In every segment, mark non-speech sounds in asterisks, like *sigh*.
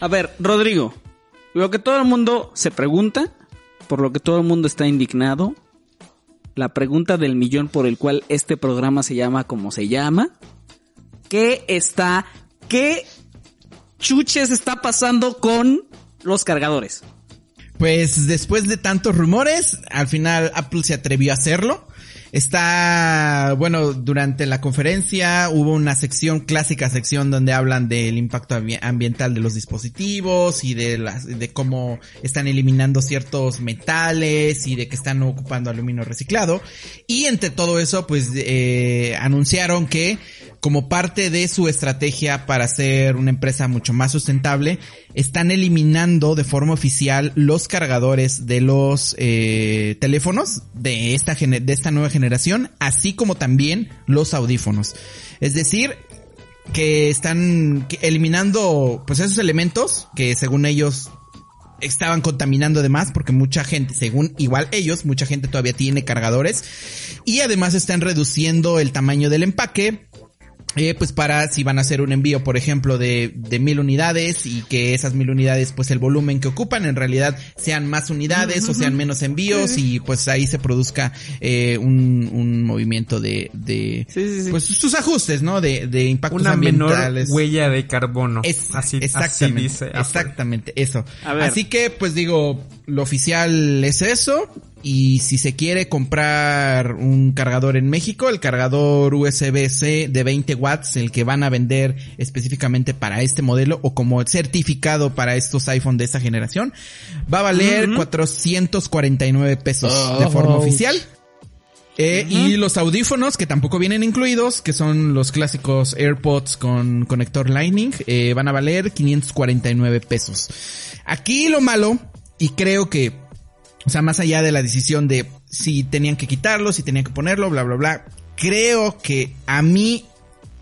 A ver, Rodrigo, lo que todo el mundo se pregunta, por lo que todo el mundo está indignado, la pregunta del millón por el cual este programa se llama como se llama, ¿qué está, qué chuches está pasando con los cargadores? Pues después de tantos rumores, al final Apple se atrevió a hacerlo. Está, bueno, durante la conferencia hubo una sección, clásica sección donde hablan del impacto ambi- ambiental de los dispositivos y de las, de cómo están eliminando ciertos metales y de que están ocupando aluminio reciclado. Y entre todo eso, pues, eh, anunciaron que como parte de su estrategia para ser una empresa mucho más sustentable, están eliminando de forma oficial los cargadores de los eh, teléfonos de esta, de esta nueva generación, así como también los audífonos. Es decir, que están eliminando pues esos elementos que según ellos estaban contaminando además porque mucha gente, según igual ellos, mucha gente todavía tiene cargadores y además están reduciendo el tamaño del empaque eh, pues para si van a hacer un envío, por ejemplo, de, de mil unidades y que esas mil unidades, pues el volumen que ocupan en realidad sean más unidades o sean menos envíos y pues ahí se produzca eh, un, un movimiento de, de pues sus ajustes, ¿no? De, de impactos Una menor ambientales. huella de carbono. Es- así, así exactamente, dice. Apple. exactamente, eso. A ver. Así que, pues digo, lo oficial es eso. Y si se quiere comprar un cargador en México, el cargador USB-C de 20 watts, el que van a vender específicamente para este modelo o como certificado para estos iPhone de esta generación, va a valer 449 pesos de forma Ouch. oficial. Eh, Y los audífonos que tampoco vienen incluidos, que son los clásicos AirPods con conector Lightning, eh, van a valer 549 pesos. Aquí lo malo, y creo que, o sea, más allá de la decisión de si tenían que quitarlo, si tenían que ponerlo, bla, bla, bla, creo que a mí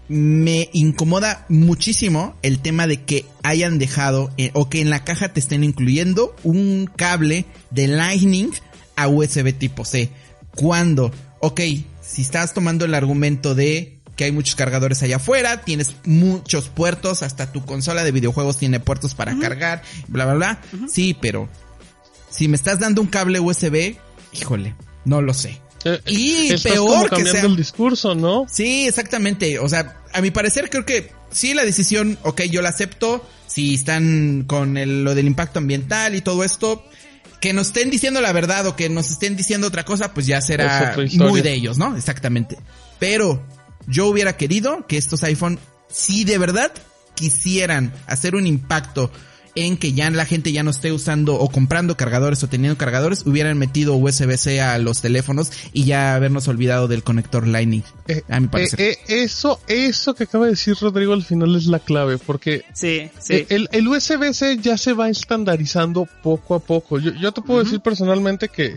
me incomoda muchísimo el tema de que hayan dejado eh, o que en la caja te estén incluyendo un cable de Lightning a USB tipo C. Cuando, ok, si estás tomando el argumento de que hay muchos cargadores allá afuera, tienes muchos puertos, hasta tu consola de videojuegos tiene puertos para cargar, bla, bla, bla. Sí, pero si me estás dando un cable USB, híjole, no lo sé. Eh, Y Estás peor como que cambiando sea- el discurso, ¿no? Sí, exactamente. O sea, a mi parecer creo que sí la decisión, ok, yo la acepto. Si están con el- lo del impacto ambiental y todo esto, que nos estén diciendo la verdad o que nos estén diciendo otra cosa, pues ya será muy de ellos, ¿no? Exactamente. Pero yo hubiera querido que estos iPhone, si de verdad quisieran hacer un impacto en que ya la gente ya no esté usando o comprando cargadores o teniendo cargadores, hubieran metido USB-C a los teléfonos y ya habernos olvidado del conector Lightning. Eh, a mi parecer. eh, eh, eso, eso que acaba de decir Rodrigo al final es la clave, porque Sí, sí. el, el USB-C ya se va estandarizando poco a poco. Yo, yo te puedo decir personalmente que,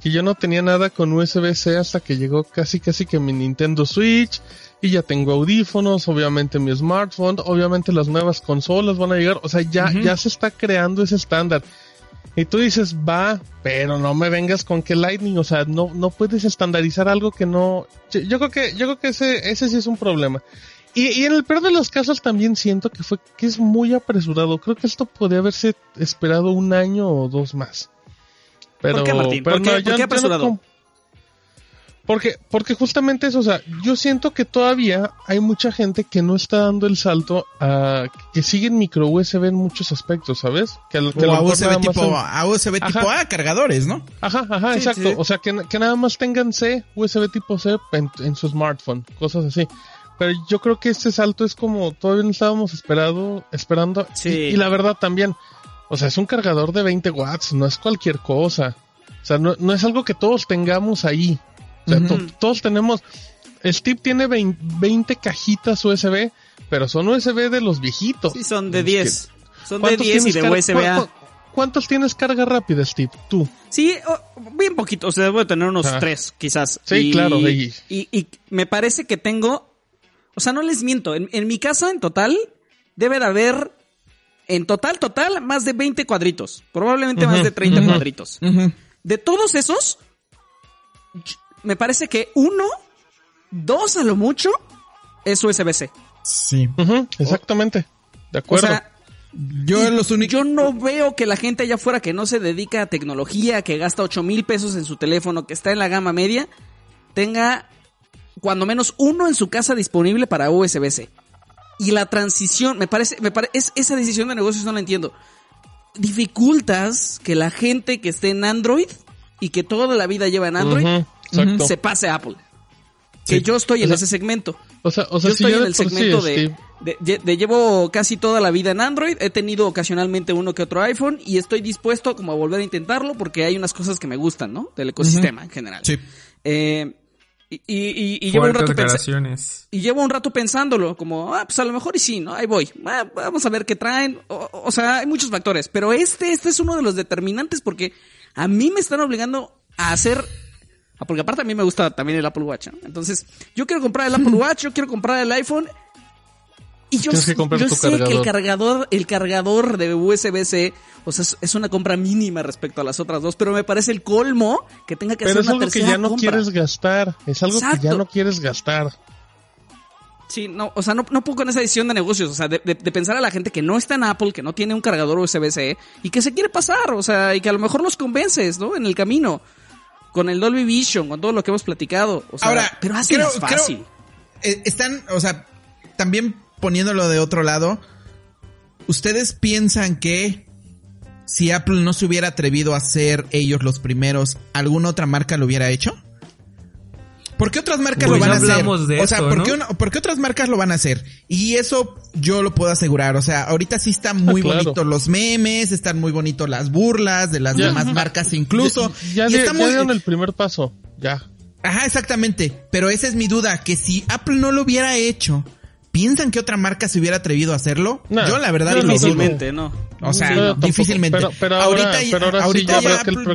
que yo no tenía nada con USB-C hasta que llegó casi casi que mi Nintendo Switch y ya tengo audífonos, obviamente mi smartphone, obviamente las nuevas consolas van a llegar, o sea, ya, ya se está creando ese estándar. Y tú dices, va, pero no me vengas con que Lightning, o sea, no, no puedes estandarizar algo que no, yo, yo creo que, yo creo que ese, ese sí es un problema. Y, y en el peor de los casos también siento que fue, que es muy apresurado. Creo que esto podría haberse esperado un año o dos más. Pero, ¿Por qué, Martín? pero ¿Por qué- no, por ya- qué ya no apresurado? Porque, porque justamente eso, o sea, yo siento que todavía hay mucha gente que no está dando el salto a que siguen micro USB en muchos aspectos, ¿sabes? Que, al- que o a USB tipo, en- a USB tipo Ajá. A, cargadores, ¿no? Ajá, ajá, Sí, exacto. sí. O sea, que, que nada más tengan C, USB tipo C en, en su smartphone, cosas así. Pero yo creo que este salto es como todavía no estábamos esperado, esperando. Sí. Y, y la verdad también, o sea, es un cargador de 20 watts, no es cualquier cosa. O sea, no, no es algo que todos tengamos ahí. O sea, to- todos tenemos... Steve tiene 20, 20 cajitas USB, pero son USB de los viejitos. Sí, son de 10. Son de ¿Cuántos 10 y de cu- cu- ¿Cuántos tienes carga rápida, Steve? Tú. Sí, oh, bien poquito, o sea, debo de tener unos Ajá. tres, quizás. Sí, Y- claro, y- Y, y me parece que tengo, o sea, no les miento, en, en mi casa en total debe de haber, en total, total, más de 20 cuadritos, probablemente más de 30 ujú. cuadritos. De todos esos, me parece que uno, dos a lo mucho, es USB-C. Sí. Exactamente. De O acuerdo. sea, Yo los únicos... Yo no veo que la gente allá afuera que no se dedica a tecnología, que gasta 8 mil pesos en su teléfono, que está en la gama media, tenga cuando menos uno en su casa disponible para USB-C. Y la transición, me parece, me parece, es, esa decisión de negocios no la entiendo. Dificultas que la gente que esté en Android y que toda la vida lleva en Android exacto. se pase a Apple. Que yo estoy O en sea, ese segmento. O sea, o sea, Yo si estoy en el sí, segmento de, de, de- de llevo casi toda la vida en Android, he tenido ocasionalmente uno que otro iPhone y estoy dispuesto como a volver a intentarlo porque hay unas cosas que me gustan, ¿no? Del ecosistema en general. Sí. Eh, y, y- y- y llevo un rato y llevo un rato pensándolo, como, ah, pues a lo mejor y sí, ¿no? Ahí voy. Ah, vamos a ver qué traen. O, o sea, hay muchos factores. Pero este, este es uno de los determinantes porque a mí me están obligando a hacer. Ah, Porque aparte a mí me gusta también el Apple Watch, ¿no? Entonces, yo quiero comprar el Apple Watch, yo quiero comprar el iPhone. Y yo, que yo sé que el cargador. el cargador de USB-C, o sea, es, es una compra mínima respecto a las otras dos, pero me parece el colmo que tenga que Pero hacer es una algo que tercera ya no quieres gastar. Es algo que ya no quieres gastar. Sí, no, o sea, no, no puedo con esa decisión de negocios, o sea, de, de- de pensar a la gente que no está en Apple, que no tiene un cargador USB-C y que se quiere pasar, o sea, y que a lo mejor los convences, ¿no? En el camino, con el Dolby Vision, con todo lo que hemos platicado, o sea, Ahora, pero así creo- es fácil. Eh, están, o sea, también poniéndolo de otro lado, ¿ustedes piensan que si Apple no se hubiera atrevido a ser ellos los primeros, alguna otra marca lo hubiera hecho? ¿Por qué otras marcas Pues lo van a hacer? de o sea, eso, ¿por, ¿no? qué una- por qué otras marcas lo van a hacer? Y eso yo lo puedo asegurar. O sea, ahorita sí están muy Ah, claro. bonitos los memes, están muy bonitos las burlas de las Ya. demás marcas incluso. Ya, y ya, está ya muy- dieron el primer paso. Ya. Ajá, exactamente. Pero esa es mi duda, que si Apple no lo hubiera hecho, ¿piensan que otra marca se hubiera atrevido a hacerlo? No, Yo la verdad no, lo dudo. Difícilmente, ¿no? O sea, Sí, difícilmente. Pero- pero ahora- ahorita ya- pero ahora sí ahorita yo ya veo que el Apple-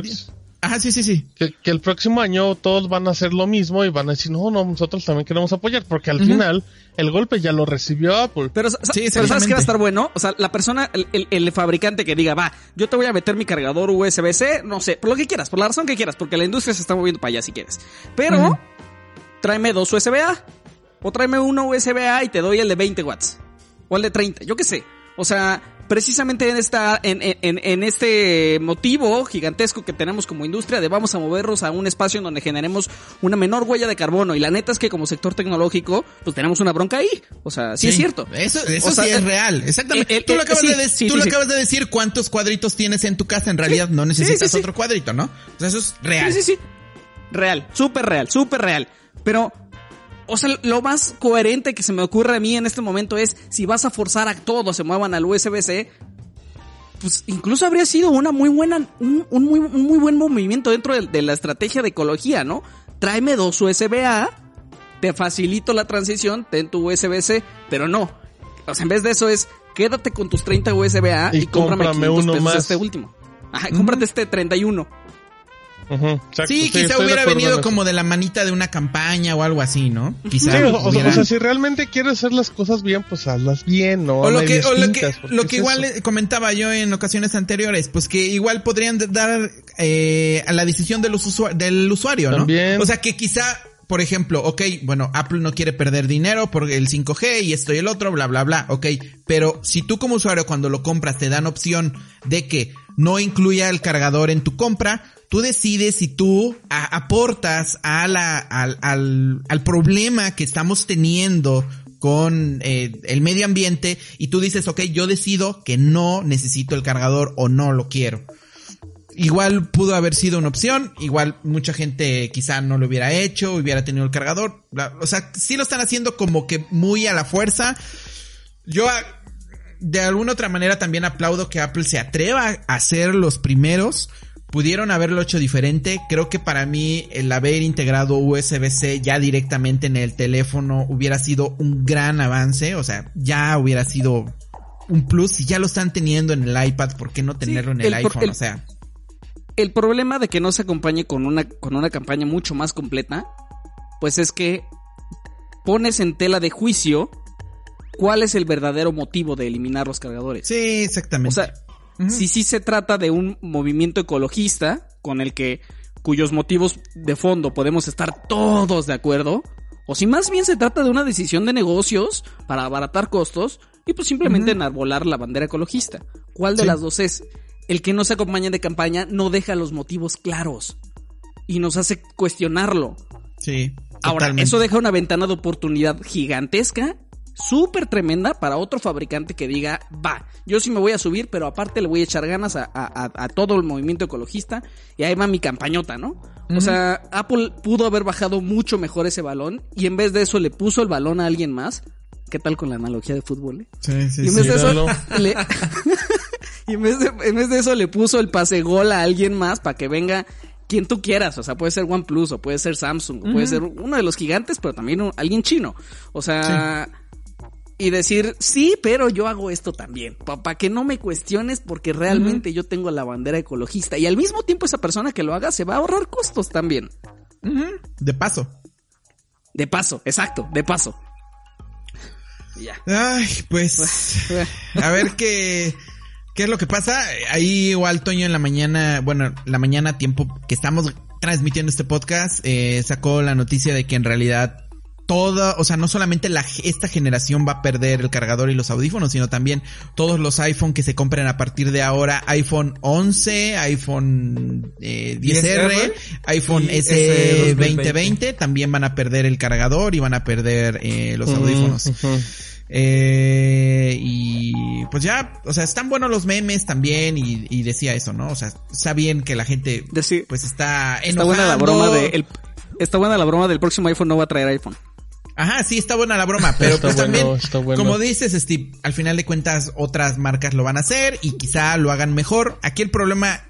Ajá, sí, sí, sí. Que, que el próximo año todos van a hacer lo mismo y van a decir, no, no, nosotros también queremos apoyar, porque al final el golpe ya lo recibió Apple. Pero, Sí, pero ¿sabes qué va a estar bueno? O sea, la persona, el, el- el fabricante que diga, va, yo te voy a meter mi cargador USB-C, no sé, por lo que quieras, por la razón que quieras, porque la industria se está moviendo para allá si quieres. Pero, tráeme dos USB-A, o tráeme uno USB-A y te doy el de 20 watts, o el de 30, yo qué sé. O sea, precisamente en esta, en, en, en- este motivo gigantesco que tenemos como industria de vamos a movernos a un espacio en donde generemos una menor huella de carbono. Y la neta es que como sector tecnológico, pues tenemos una bronca ahí. O sea, sí, es cierto. Eso, eso O sea, sí es eh, real. Exactamente. el- el- tú lo acabas, sí, de, de- sí, tú lo acabas de decir cuántos cuadritos tienes en tu casa. En realidad no necesitas otro cuadrito, ¿no? O sea, eso es real. Sí, sí, sí. Real, súper real, súper real. Pero, o sea, lo más coherente que se me ocurre a mí en este momento es si vas a forzar a todos se muevan al USB-C, pues incluso habría sido una muy buena, un, un muy, un muy buen movimiento dentro de, de la estrategia de ecología, ¿no? Tráeme dos USB-A, te facilito la transición, ten tu USB-C, pero no. O sea, en vez de eso es, quédate con tus 30 USB-A y, Y cómprame cómprame 500 uno pesos más. este último. Ajá, cómprate este 31. Exacto, Sí, quizá hubiera venido como de la manita de una campaña o algo así, ¿no? Quizá Sí, o, o- hubiera- o sea, si realmente quieres hacer las cosas bien, pues hazlas bien, ¿no? O lo que, o lo que, lo que es igual eso. comentaba yo en ocasiones anteriores, pues que igual podrían dar eh, a la decisión de los usua- del usuario, ¿no? También. O sea que quizá, por ejemplo, ok, bueno, Apple no quiere perder dinero por el 5G y esto y el otro, bla, bla, bla, ok, pero si tú como usuario cuando lo compras te dan opción de que no incluya el cargador en tu compra, tú decides si tú aportas al, al, al problema que estamos teniendo con eh, el medio ambiente y tú dices, ok, yo decido que no necesito el cargador o no lo quiero. Igual pudo haber sido una opción, igual mucha gente quizá no lo hubiera hecho, hubiera tenido el cargador, o sea, sí lo están haciendo como que muy a la fuerza. Yo a- de alguna otra manera también aplaudo que Apple se atreva a ser los primeros Pudieron haberlo hecho diferente. Creo que para mí el haber integrado USB-C ya directamente en el teléfono hubiera sido un gran avance. O sea, ya hubiera sido un plus. Si ya lo están teniendo en el iPad, ¿por qué no tenerlo en el, iPhone? o sea. El problema de que no se acompañe con una, con una campaña mucho más completa, pues es que pones en tela de juicio cuál es el verdadero motivo de eliminar los cargadores. Sí, exactamente. O sea, si sí se trata de un movimiento ecologista con el que cuyos motivos de fondo podemos estar todos de acuerdo, o si más bien se trata de una decisión de negocios para abaratar costos y pues simplemente enarbolar la bandera ecologista. ¿Cuál de las dos es? El que no se acompaña de campaña no deja los motivos claros y nos hace cuestionarlo. Sí. Ahora, eso deja una ventana de oportunidad gigantesca súper tremenda para otro fabricante que diga, va, yo sí me voy a subir, pero aparte le voy a echar ganas a, todo el movimiento ecologista y ahí va mi campañota, ¿no? O sea, Apple pudo haber bajado mucho mejor ese balón y en vez de eso le puso el balón a alguien más. ¿Qué tal con la analogía de fútbol? Eh? Sí, sí, y en vez de eso *laughs* le... *laughs* y en vez de, en vez de eso le puso el pase gol a alguien más para que venga quien tú quieras, o sea, puede ser OnePlus, o puede ser Samsung, o puede ser uno de los gigantes, pero también alguien chino. O sea, y decir, sí, pero yo hago esto también, para que no me cuestiones porque realmente yo tengo la bandera ecologista y al mismo tiempo esa persona que lo haga se va a ahorrar costos también. De paso. De paso, exacto, de paso. Ya. Ay, pues, pues a ver qué, qué es lo que pasa. Ahí igual Toño en la mañana, bueno, la mañana tiempo que estamos transmitiendo este podcast, eh, sacó la noticia de que en realidad toda, o sea, no solamente la, esta generación va a perder el cargador y los audífonos, sino también todos los iPhone que se compren a partir de ahora, iPhone 11, iPhone 10R, eh, iPhone S 2020, también van a perder el cargador y van a perder eh, los audífonos. Eh, y pues ya, o sea, están buenos los memes también y, decía eso, ¿no? O sea, está bien que la gente pues está enojando. Está buena la broma de está buena la broma del próximo iPhone no va a traer iPhone. Ajá, sí, está buena la broma, pero *laughs* pues también, como dices, Steve, al final de cuentas otras marcas lo van a hacer y quizá lo hagan mejor. Aquí el problema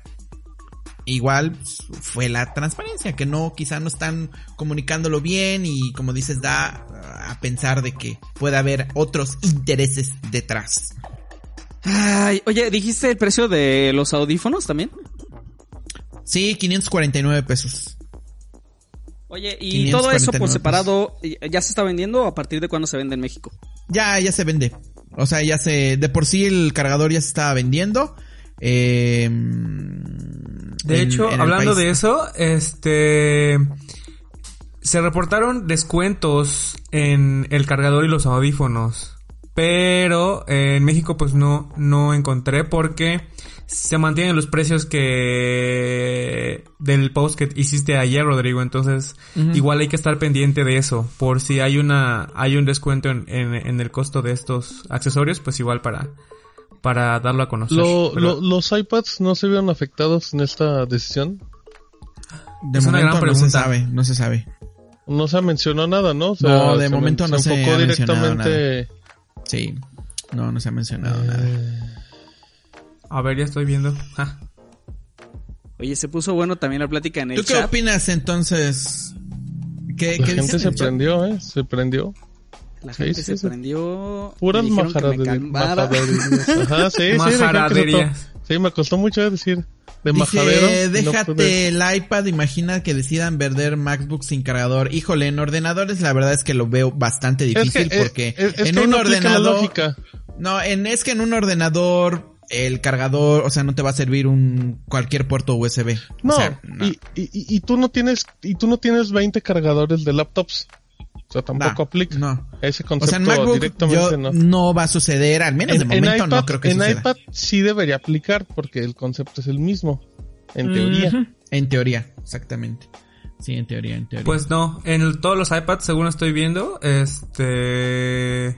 igual fue la transparencia, que no, quizá no están comunicándolo bien y como dices, da a pensar de que puede haber otros intereses detrás. Ay, oye, ¿dijiste el precio de los audífonos también? Sí, 549 pesos. Oye, ¿y todo eso por separado ya se está vendiendo o a partir de cuándo se vende en México? Ya, ya se vende. O sea, ya se, de por sí el cargador ya se estaba vendiendo. Eh, de hecho, hablando de eso, este, se reportaron descuentos en el cargador y los audífonos. Pero en México pues no, no encontré porque se mantienen los precios que del post que hiciste ayer, Rodrigo. Entonces, igual hay que estar pendiente de eso. Por si hay una, hay un descuento en, en, el costo de estos accesorios, pues igual para, para darlo a conocer. ¿Los iPads no se vieron afectados en esta decisión? De es momento una gran pregunta. no se sabe, no se sabe. No se mencionó nada, ¿no? no, de momento no se, enfocó directamente. Sí, no, no se ha mencionado nada. A ver, ya estoy viendo. Oye, se puso bueno también la plática en el ¿Tú qué opinas entonces? ¿Qué, la gente se prendió, ¿eh? Se prendió. La gente se prendió. Puras majaraderías. *laughs* Ajá, sí, majaraderías. Sí, me costó mucho decir. De Dice, déjate el iPad, imagina que decidan vender MacBook sin cargador. Híjole, en ordenadores la verdad es que lo veo bastante difícil eh, porque en un ordenador... No, en, es que en un ordenador el cargador, o sea, no te va a servir un cualquier puerto USB. No, Y, y, tú no tienes, y tú no tienes 20 cargadores de laptops. O sea, tampoco aplica. No. Ese concepto o sea, en MacBook directamente no. no. va a suceder, al menos de momento no creo que en suceda. En iPad sí debería aplicar porque el concepto es el mismo. En teoría. En teoría, exactamente. Sí, en teoría, en teoría. Pues no, en todos los iPads, según estoy viendo, este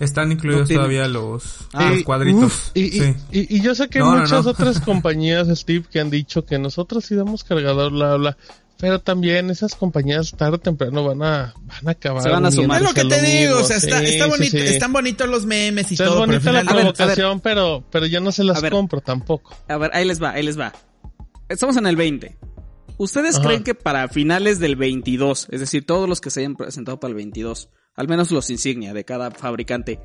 están incluidos todavía los, ah, cuadritos. y, yo sé que hay muchas otras *laughs* compañías, Steve, que han dicho que nosotros sí damos cargador, bla, bla. Pero también esas compañías tarde o temprano van a, van a acabar. Se van a sumar. Es lo que te digo, o sea, está, está bonito, están bonitos los memes y todo. Es bonita la provocación, pero, pero yo no se las compro tampoco. A ver, ahí les va, ahí les va. estamos en el 20. ¿Ustedes creen que para finales del 22, es decir, todos los que se hayan presentado para el 22, al menos los insignia de cada fabricante,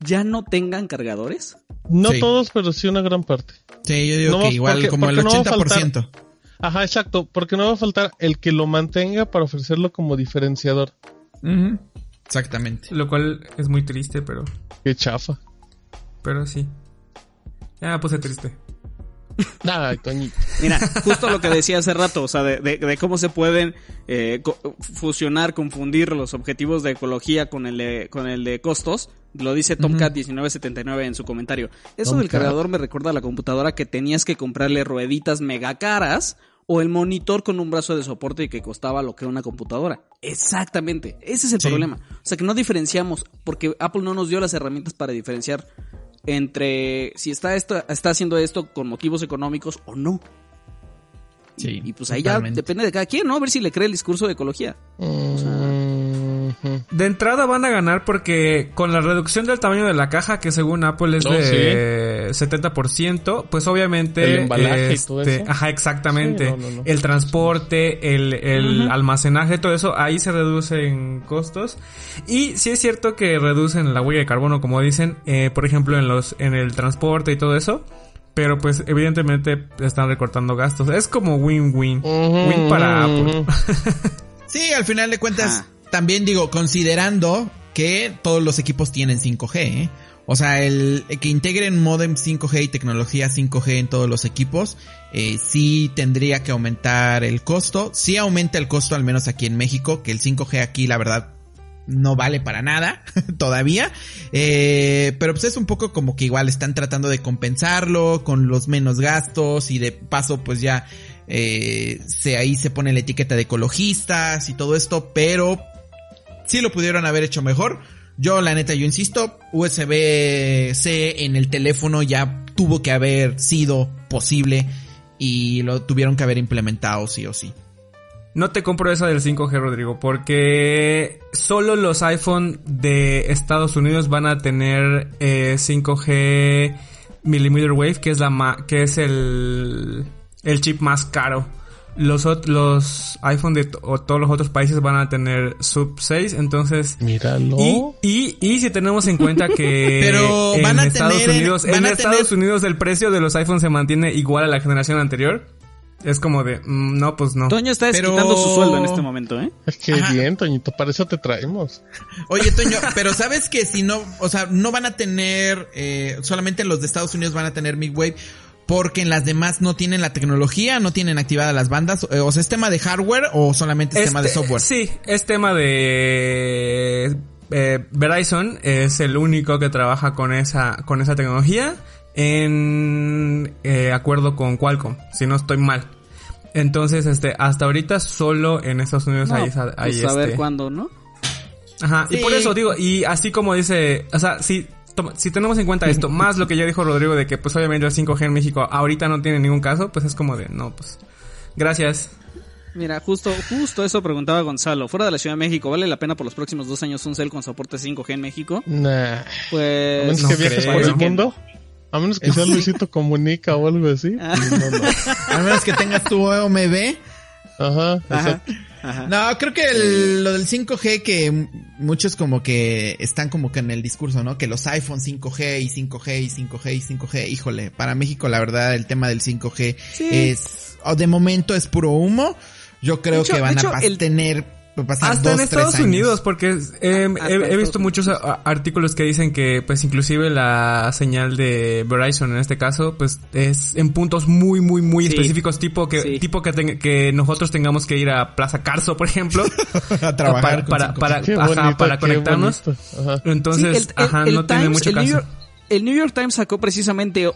ya no tengan cargadores? No todos, pero sí una gran parte. Sí, yo digo que igual como el 80%. ajá, exacto, porque no va a faltar el que lo mantenga para ofrecerlo como diferenciador. Exactamente. Lo cual es muy triste, pero... Qué chafa. Pero sí. Ya me puse triste. *laughs* Mira, justo lo que decía hace rato, o sea, de, cómo se pueden eh, fusionar, confundir los objetivos de ecología con el de, con el de costos. Lo dice Tomcat1979 en su comentario. Eso del cargador me recuerda a la computadora que tenías que comprarle rueditas mega caras o el monitor con un brazo de soporte y que costaba lo que una computadora. Exactamente, ese es el problema. O sea que no diferenciamos porque Apple no nos dio las herramientas para diferenciar entre si está, esto, está haciendo esto con motivos económicos o no. Sí, y, pues ahí ya depende de cada quien, ¿no? A ver si le cree el discurso de ecología. De entrada van a ganar porque con la reducción del tamaño de la caja, que según Apple es de 70%, pues obviamente... El embalaje y todo este, eso. Ajá, exactamente. el transporte, el, el almacenaje, todo eso, ahí se reducen costos. Y sí es cierto que reducen la huella de carbono, como dicen, eh, por ejemplo, en, los, en el transporte y todo eso. Pero pues evidentemente están recortando gastos. Es como win-win. Win para Apple. *laughs* sí, al final de cuentas, también digo, considerando que todos los equipos tienen 5G, ¿eh? O sea, el, que integren modem 5G y tecnología 5G en todos los equipos, eh, sí tendría que aumentar el costo. Sí aumenta el costo, al menos aquí en México, que el 5G aquí, la verdad, no vale para nada *laughs* todavía. Eh, pero pues es un poco como que igual están tratando de compensarlo con los menos gastos y de paso pues ya eh, se, ahí se pone la etiqueta de ecologistas y todo esto, pero sí lo pudieron haber hecho mejor. Yo, la neta, yo insisto, USB-C en el teléfono ya tuvo que haber sido posible y lo tuvieron que haber implementado sí o sí. No te compro esa del 5G, Rodrigo, porque solo los iPhone de Estados Unidos van a tener 5G eh, millimeter wave, que es la que es el chip más caro. Los, los iPhone de todos los otros países van a tener sub 6, entonces... Míralo. Y, y, si tenemos en cuenta que *laughs* Pero van en Estados Unidos, en Estados Unidos el precio de los iPhones se mantiene igual a la generación anterior. Es como de, mm, no, pues no. Toño está desquitando su sueldo en este momento, ¿eh? Es que bien, Toñito, para eso te traemos. *laughs* Oye, Toño, pero sabes que si no, o sea, no van a tener, eh, solamente los de Estados Unidos van a tener Midwave porque en las demás no tienen la tecnología, no tienen activadas las bandas, eh, o sea, es tema de hardware o solamente es tema de este, software. Sí, es tema de eh, Verizon es el único que trabaja con esa con esa tecnología en eh, acuerdo con Qualcomm, si no estoy mal. Entonces, este, hasta ahorita solo en Estados Unidos hay, hay pues a ver cuándo, ¿no? Ajá, y por eso digo, y así como dice, o sea, si si tenemos en cuenta esto, *laughs* más lo que ya dijo Rodrigo de que pues obviamente el 5G en México ahorita no tiene ningún caso, pues es como de, no, pues, gracias. Mira, justo, justo eso preguntaba Gonzalo. Fuera de la Ciudad de México, ¿vale la pena por los próximos dos años un cel con soporte 5G en México? Nah. Pues... A menos que viajes por el mundo. A menos que sea Luisito Comunica o algo así. Ah. A menos que tengas tu OMB. Ajá, Ajá. No, creo que lo del 5G que muchos como que están como que en el discurso, ¿no? Que los iPhone 5G y 5G y 5G y 5G, híjole, para México la verdad el tema del 5G es, de momento es puro humo. Yo creo que van a tener hasta en Estados Unidos, porque eh, he, visto muchos artículos que dicen que, pues, inclusive la señal de Verizon en este caso, pues, es en puntos muy, muy, muy específicos, tipo que, tipo que, que nosotros tengamos que ir a Plaza Carso, por ejemplo, *laughs* a trabajar para, para, para, conectarnos. Entonces, ajá, no tiene mucho caso. el New York Times sacó precisamente,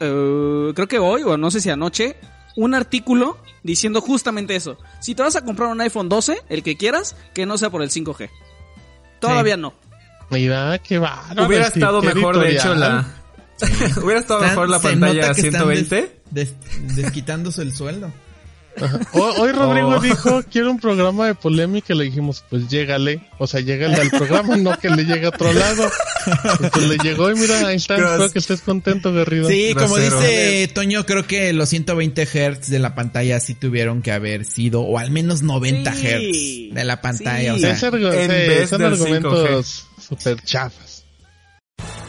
eh, creo que hoy, o no sé si anoche, un artículo diciendo justamente eso. Si te vas a comprar un iPhone 12, el que quieras, que no sea por el 5G. Todavía no. Mira, qué va. Hubiera estado mejor, de hecho, la... *laughs* Hubiera estado mejor la pantalla 120. desquitándose el sueldo. Hoy, Rodrigo oh. dijo, quiero un programa de polémica y le dijimos, pues llégale. O sea, llégale al programa, no que le llegue a otro lado. Pues le llegó y mira, ahí está. Espero que estés contento, Garrido. Sí, como dice Toño, creo que los 120 Hz de la pantalla sí tuvieron que haber sido, o al menos 90 Hz de la pantalla. O sea, son argumentos super chafas.